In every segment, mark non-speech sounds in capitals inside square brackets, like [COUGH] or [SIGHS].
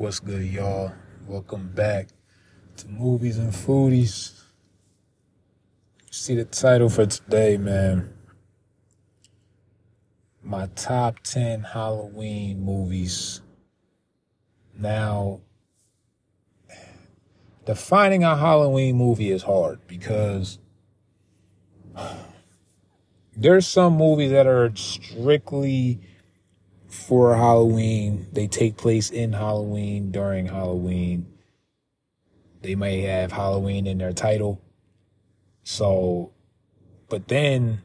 What's good, y'all? Welcome back to Movies and Foodies. See the title for today, man. My top 10 Halloween movies. Now, defining a Halloween movie is hard because [SIGHS] there's some movies that are strictly for Halloween. They take place in Halloween during Halloween. They may have Halloween in their title. So, but then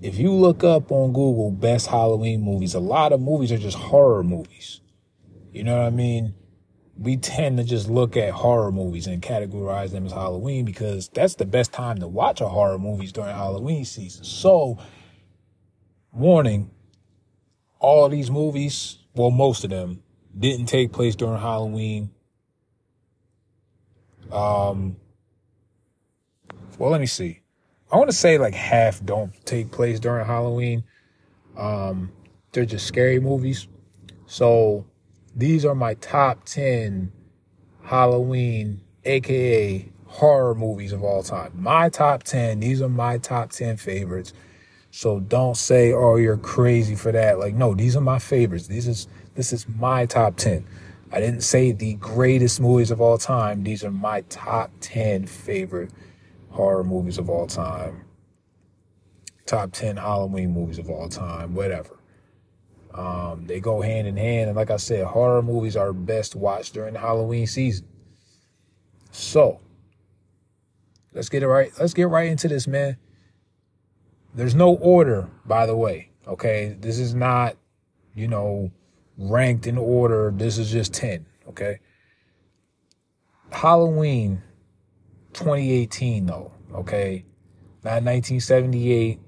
if you look up on Google best Halloween movies, a lot of movies are just horror movies. You know what I mean? We tend to just look at horror movies and categorize them as Halloween because that's the best time to watch a horror movies during Halloween season. So, warning, all of these movies, well, most of them didn't take place during Halloween. Um, well, let me see. I want to say like half don't take place during Halloween. Um, they're just scary movies. So these are my top 10 Halloween, aka horror movies of all time. My top 10. These are my top 10 favorites. So don't say, "Oh, you're crazy for that." Like, no, these are my favorites. This is this is my top 10. I didn't say the greatest movies of all time. These are my top 10 favorite horror movies of all time. Top 10 Halloween movies of all time, whatever. Um, they go hand in hand. And like I said, horror movies are best watched during the Halloween season. So let's get it right. Let's get right into this, man. There's no order, by the way. Okay. This is not, you know, ranked in order. This is just 10. Okay. Halloween 2018, though. Okay. Not 1978.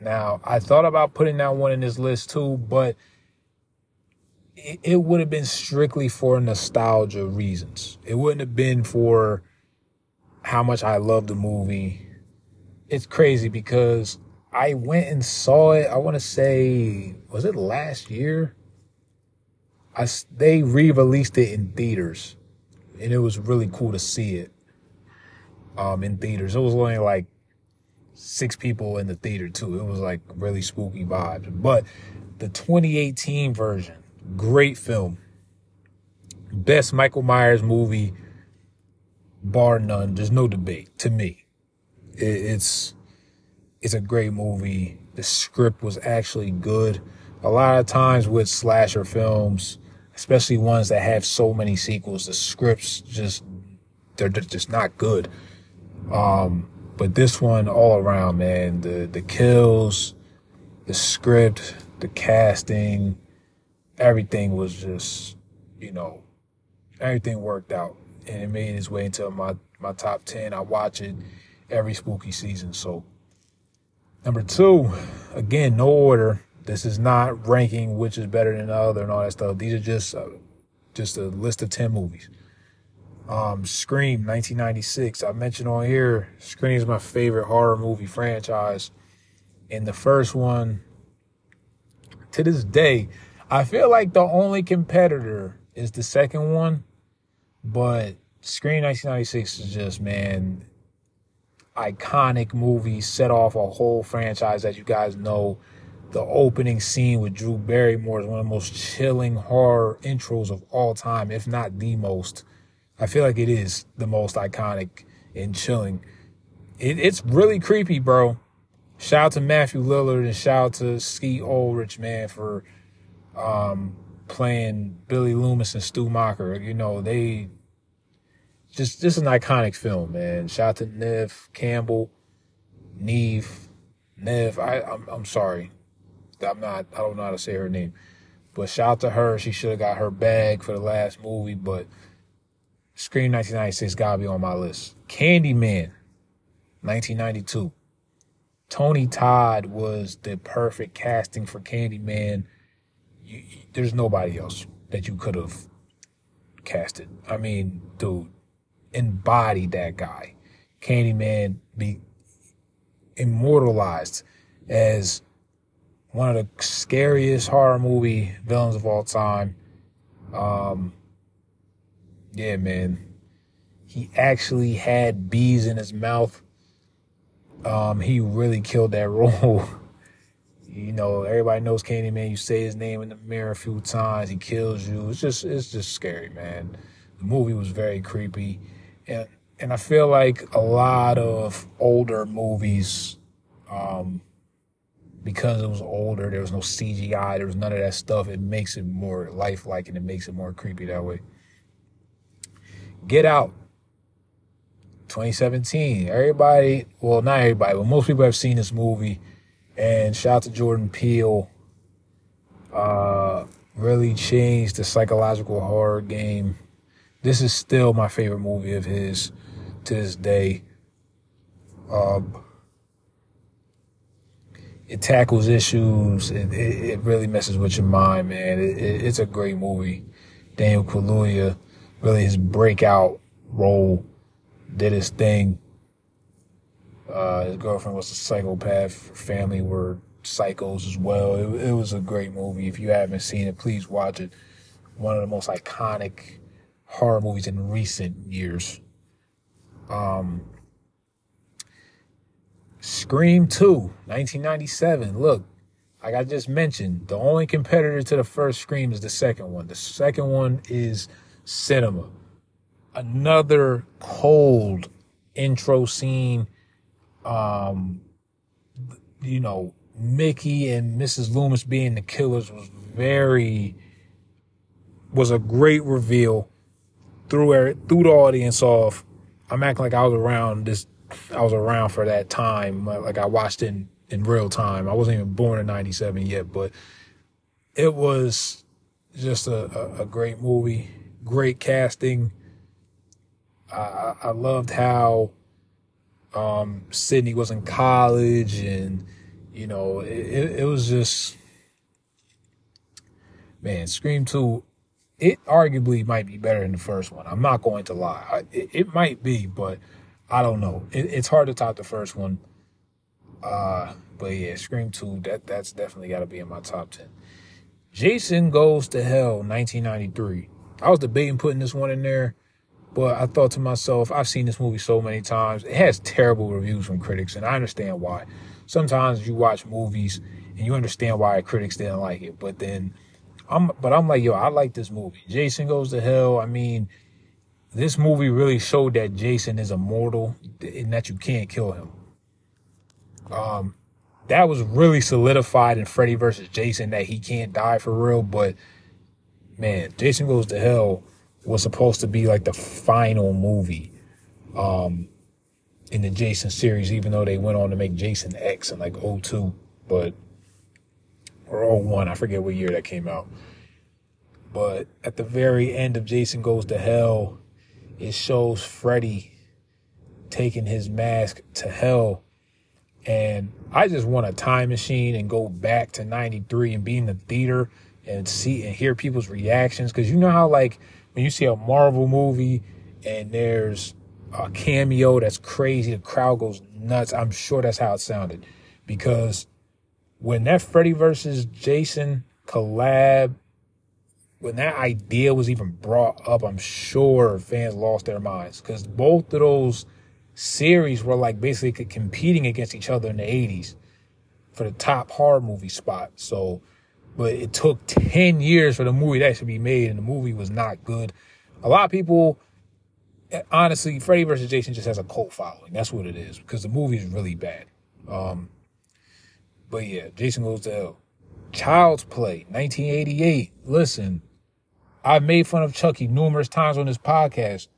Now, I thought about putting that one in this list too, but it, it would have been strictly for nostalgia reasons. It wouldn't have been for how much I love the movie. It's crazy because I went and saw it. I want to say, was it last year? I, they re-released it in theaters and it was really cool to see it um, in theaters. It was only like six people in the theater too. It was like really spooky vibes. But the 2018 version, great film. Best Michael Myers movie, bar none. There's no debate to me. it's it's a great movie. The script was actually good. A lot of times with slasher films, especially ones that have so many sequels, the scripts just they're just not good. Um, but this one all around, man, the the kills, the script, the casting, everything was just, you know, everything worked out and it made its way into my my top 10. I watch it every spooky season. So Number two, again, no order. This is not ranking which is better than the other and all that stuff. These are just uh, just a list of 10 movies. Um, Scream, 1996. I mentioned on here, Scream is my favorite horror movie franchise. And the first one, to this day, I feel like the only competitor is the second one. But Scream 1996 is just, man, iconic movie, set off a whole franchise, as you guys know. The opening scene with Drew Barrymore is one of the most chilling horror intros of all time, if not the most. I feel like it is the most iconic and chilling. It, it's really creepy, bro. Shout out to Matthew Lillard and shout out to Skeet Ulrich, man, for um, playing Billy Loomis and Stu Macher. You know, they just just an iconic film, man. Shout out to Neve Campbell, Neve, Neve. I I'm, I'm sorry, I'm not. I don't know how to say her name, but shout out to her. She should have got her bag for the last movie, but Scream 1996 gotta be on my list. Candyman, 1992. Tony Todd was the perfect casting for Candyman. You, there's nobody else that you could have casted. I mean, dude, embodied that guy. Candyman be immortalized as one of the scariest horror movie villains of all time. Um, yeah, man, he actually had bees in his mouth. Um, he really killed that [LAUGHS] role. you know, everybody knows Candyman. You say his name in the mirror a few times, he kills you. It's just, it's just scary, man. The movie was very creepy, and and I feel like a lot of older movies, um, because it was older, there was no CGI, there was none of that stuff. It makes it more lifelike and it makes it more creepy that way. Get Out, 2017. Everybody, well, not everybody, but most people have seen this movie. And shout out to Jordan Peele. Uh, really changed the psychological horror game. This is still my favorite movie of his to this day. Um, it tackles issues. It, it, it, really messes with your mind, man. It, it's a great movie. Daniel Kaluuya, really his breakout role, did his thing. Uh, his girlfriend was a psychopath. Family were psychos as well. It, it was a great movie. If you haven't seen it, please watch it. One of the most iconic horror movies in recent years. Um, Scream 2, 1997. Look, like I just mentioned, the only competitor to the first Scream is the second one. The second one is Cinema. Another cold intro scene. Um, you know, Mickey and Mrs. Loomis being the killers was very was a great reveal. Threw threw the audience off. I'm acting like I was around this I was around for that time. Like I watched it in, in real time. I wasn't even born in 97 yet, but it was just a, a, a great movie, great casting. I, I loved how um, Sidney was in college and, you know, it, it was just, man, Scream 2, it arguably might be better than the first one. I'm not going to lie. It, it might be, but I don't know. It, it's hard to top the first one. Uh, but yeah, Scream 2, that that's definitely got to be in my top 10. Jason Goes to Hell, 1993. I was debating putting this one in there, but I thought to myself, I've seen this movie so many times. It has terrible reviews from critics, and I understand why. Sometimes you watch movies and you understand why critics didn't like it, but then I'm, but I'm like, yo, I like this movie. Jason Goes to Hell. I mean, this movie really showed that Jason is immortal and that you can't kill him. Um, that was really solidified in Freddy versus Jason that he can't die for real. But man, Jason Goes to Hell was supposed to be like the final movie um, in the Jason series, even though they went on to make Jason X in like 02, but or 01, I forget what year that came out. But at the very end of Jason Goes to Hell, it shows Freddy taking his mask to hell. And I just want a time machine and go back to 93 and be in the theater and see and hear people's reactions. Cause you know how like when you see a Marvel movie and there's a cameo that's crazy, the crowd goes nuts. I'm sure that's how it sounded. Because when that Freddy versus Jason collab when that idea was even brought up, I'm sure fans lost their minds because both of those series were like basically competing against each other in the 80s for the top horror movie spot. So, but it took 10 years for the movie to actually be made, and the movie was not good. A lot of people, honestly, Freddy vs. Jason just has a cult following. That's what it is because the movie is really bad. Um, but yeah, Jason Goes to Hell. Child's Play, 1988. Listen, I've made fun of Chucky numerous times on this podcast.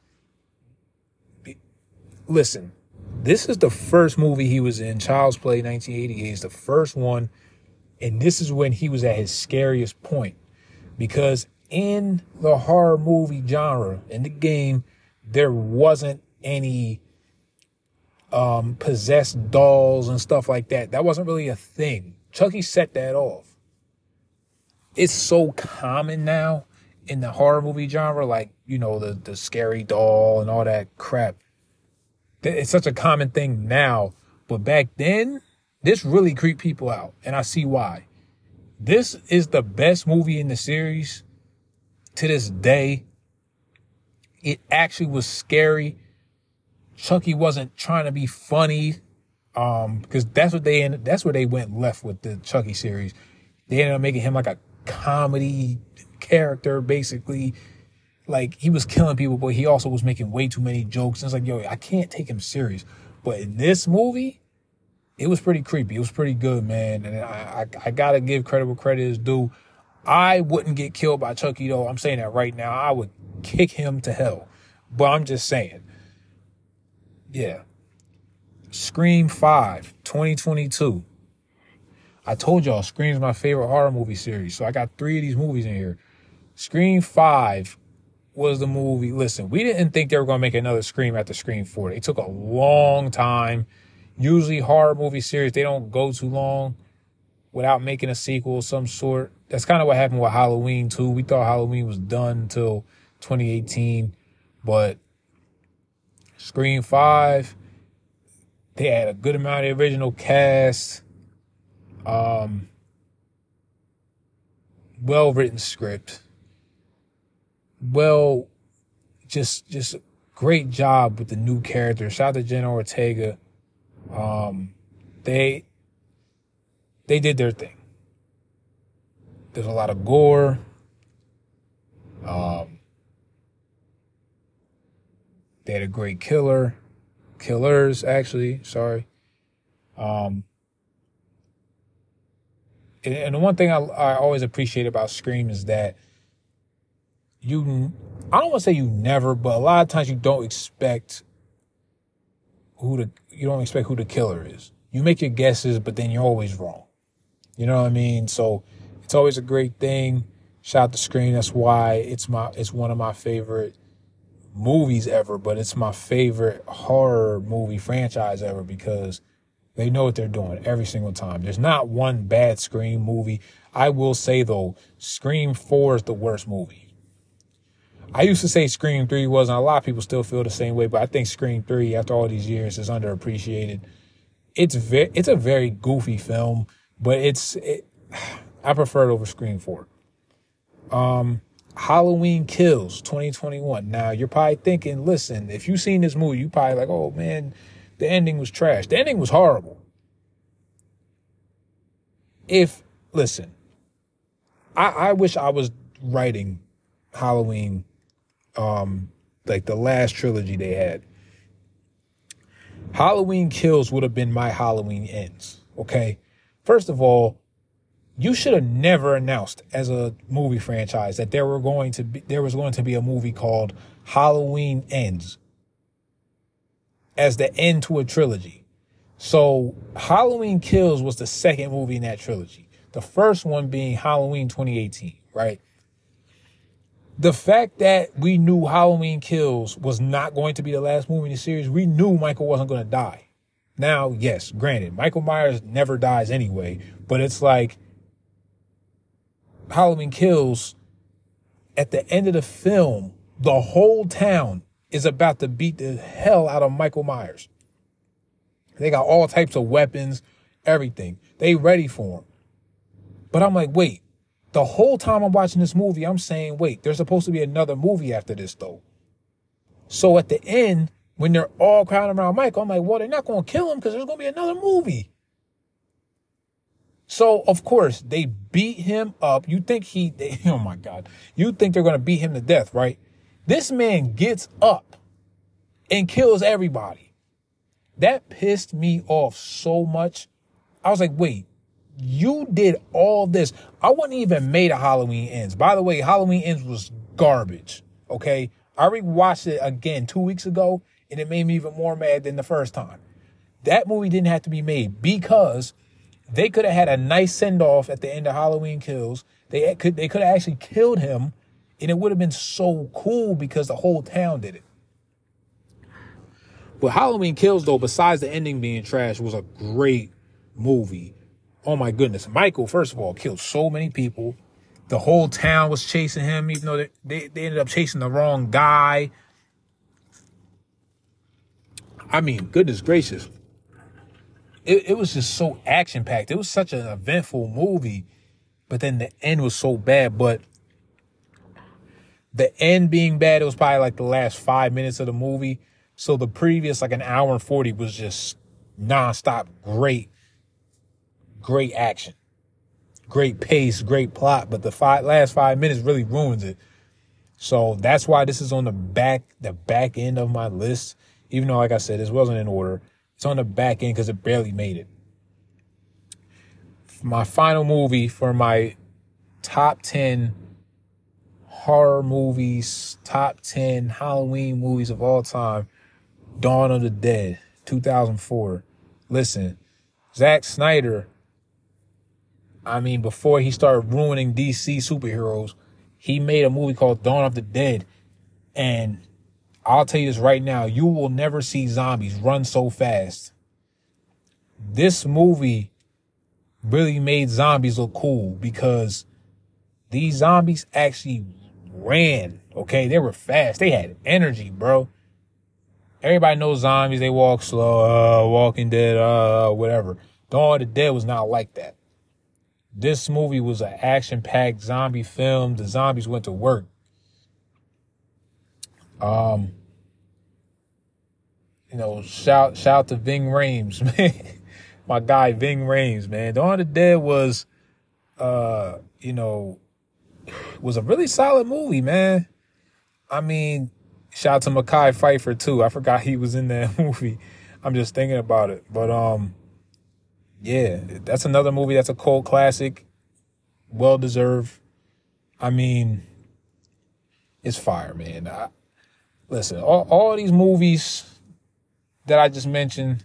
Listen, this is the first movie he was in. Child's Play 1988 is the first one. And this is when he was at his scariest point. Because in the horror movie genre, in the game, there wasn't any um, possessed dolls and stuff like that. That wasn't really a thing. Chucky set that off. It's so common now in the horror movie genre, like, you know, the, the scary doll and all that crap. It's such a common thing now. But back then, this really creeped people out. And I see why. This is the best movie in the series to this day. it actually was scary. Chucky wasn't trying to be funny. Um, because that's what they ended, that's where they went left with the Chucky series. They ended up making him like a comedy character, basically. Like he was killing people, but he also was making way too many jokes. And it's like, yo, I can't take him serious. But in this movie, it was pretty creepy. It was pretty good, man. And I, I, I gotta give credit where credit is due. I wouldn't get killed by Chucky though. I'm saying that right now. I would kick him to hell. But I'm just saying. Yeah. Scream 5, 2022. I told y'all Scream's my favorite horror movie series. So I got three of these movies in here. Scream 5 was the movie. Listen, we didn't think they were going to make another Scream after Scream 4. It took a long time. Usually horror movie series, they don't go too long without making a sequel of some sort. That's kind of what happened with Halloween too. We thought Halloween was done until 2018, but Scream 5 they had a good amount of original cast. Um, well written script. Well, just just great job with the new characters. Shout out to Jenna Ortega. Um, they they did their thing. There's a lot of gore. Um, they had a great killer killers actually sorry. Um and, the one thing I, I always appreciate about scream is that you i don't want to say you never but a lot of times you don't expect who the you don't expect who the killer is. You make your guesses but then you're always wrong. You know what i mean? So it's always a great thing. Shout out to scream. That's why it's my it's one of my favorite movies ever, but it's my favorite horror movie franchise ever because they know what they're doing every single time. There's not one bad Scream movie. I will say though, Scream 4 is the worst movie. I used to say Scream 3 was, and a lot of people still feel the same way, but I think Scream 3, after all these years, is underappreciated. It's very, it's a very goofy film, but it's, it, [SIGHS] I prefer it over Scream 4. Um, Halloween Kills 2021. Now you're probably thinking, listen, if you've seen this movie, you probably like, oh man, the ending was trash. The ending was horrible. If listen, I, I wish I was writing Halloween, um, like the last trilogy they had. Halloween Kills would have been my Halloween ends. Okay. First of all, you should have never announced as a movie franchise that there were going to be there was going to be a movie called Halloween Ends as the end to a trilogy. So Halloween Kills was the second movie in that trilogy. The first one being Halloween 2018, right? The fact that we knew Halloween Kills was not going to be the last movie in the series, we knew Michael wasn't going to die. Now, yes, granted, Michael Myers never dies anyway, but it's like Halloween Kills, at the end of the film, the whole town is about to beat the hell out of Michael Myers. They got all types of weapons, everything. They ready for him. But I'm like, wait, the whole time I'm watching this movie, I'm saying, wait, there's supposed to be another movie after this though. So at the end, when they're all crowding around Michael, I'm like, well, they're not going to kill him because there's going to be another movie. So of course they beat him up. You think he, they, [LAUGHS] oh my God, you think they're to beat him to death, right? This man gets up and kills everybody. That pissed me off so much. I was like, wait, you did all this. I wasn't even made a Halloween Ends. By the way, Halloween Ends was garbage. Okay. I rewatched it again two weeks ago and it made me even more mad than the first time. That movie didn't have to be made because they could have had a nice send off at the end of Halloween Kills. They could they could have actually killed him, and it would have been so cool because the whole town did it. But Halloween Kills, though, besides the ending being trash, was a great movie. Oh my goodness, Michael, first of all, killed so many people. The whole town was chasing him, even though they, they, they ended up chasing the wrong guy. I mean, goodness gracious it, it was just so action packed. It was such an eventful movie, but then the end was so bad. But the end being bad, it was probably like the last five minutes of the movie. So the previous like an hour and 40 was just nonstop great, great action, great pace, great plot. But the five, last five minutes really ruins it. So that's why this is on the back, the back end of my list. Even though, like I said, this wasn't in order. It's on the back end because it barely made it. My final movie for my top 10 horror movies, top 10 Halloween movies of all time, Dawn of the Dead, 2004. Listen, Zack Snyder, I mean, before he started ruining DC superheroes, he made a movie called Dawn of the Dead. And I'll tell you this right now, you will never see zombies run so fast. This movie really made zombies look cool because these zombies actually ran. Okay, they were fast. They had energy, bro. Everybody knows zombies. They walk slow, uh, Walking Dead, uh, whatever. Dawn of the Dead was not like that. This movie was an action-packed zombie film. The zombies went to work. Um, you know, shout shout to Ving Rhames, [LAUGHS] man. My guy Ving Rhames, man. Dawn of the Dead was, uh, you know, was a really solid movie, man. I mean, shout out to Mekhi Phifer too. I forgot he was in that [LAUGHS] movie. I'm just thinking about it. But um yeah, that's another movie that's a cult classic. Well deserved. I mean, it's fire, man. I, listen, all, all these movies that I just mentioned,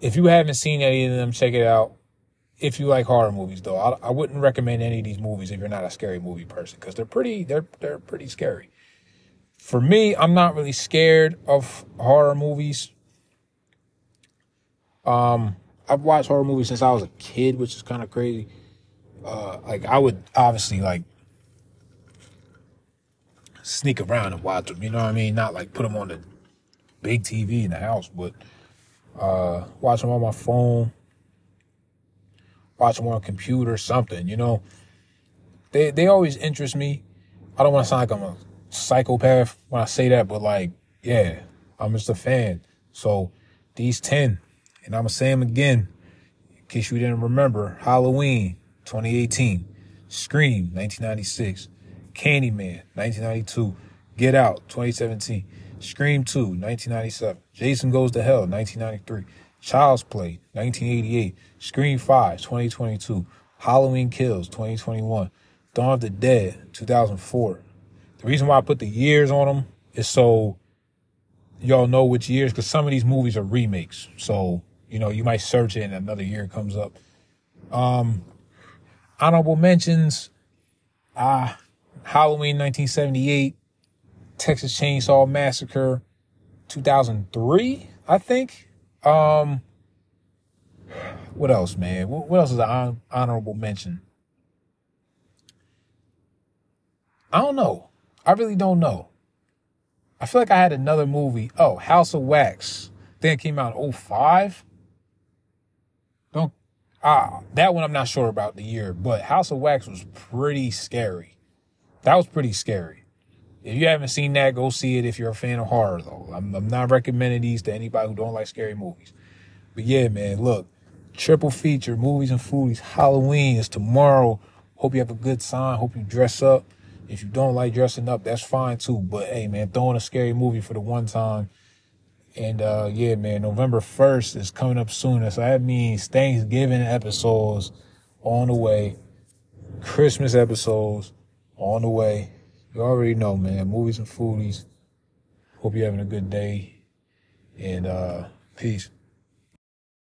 if you haven't seen any of them, check it out. If you like horror movies though I, I wouldn't recommend any of these movies if you're not a scary movie person because they're pretty they're they're pretty scary. For me i'm not really scared of horror movies. Um i've watched horror movies since i was a kid which is kind of crazy. Uh like i would obviously like sneak around and watch them you know what i mean not like put them on the big tv in the house but uh watch them on my phone watch them on a computer, something, you know. They they always interest me. I don't want to sound like I'm a psychopath when I say that, but like, yeah, I'm just a fan. So these 10, and I'm gonna say them again, in case you didn't remember, Halloween 2018, Scream 1996, Candyman 1992, Get Out 2017, Scream 2 1997, Jason Goes to Hell 1993, Child's Play 1988, Scream 5, 2022. Halloween Kills, 2021. Dawn of the Dead, 2004. The reason why I put the years on them is so y'all know which years, because some of these movies are remakes. So, you know, you might search it and another year comes up. Um, honorable mentions, uh, Halloween 1978, Texas Chainsaw Massacre 2003, I think. Um, what else, man? What, else is an honorable mention? I don't know. I really don't know. I feel like I had another movie. Oh, House of Wax. Then it came out in 05. Don't ah that one I'm not sure about the year, but House of Wax was pretty scary. That was pretty scary. If you haven't seen that, go see it if you're a fan of horror though. I'm, I'm not recommending these to anybody who don't like scary movies. But yeah, man, look, Triple feature, movies and foodies. Halloween is tomorrow. Hope you have a good time. Hope you dress up. If you don't like dressing up, that's fine too. But hey, man, throwing a scary movie for the one time. And uh yeah, man, November 1st is coming up soon. So that means Thanksgiving episodes on the way. Christmas episodes on the way. You already know, man. Movies and foodies. Hope you're having a good day. And uh peace.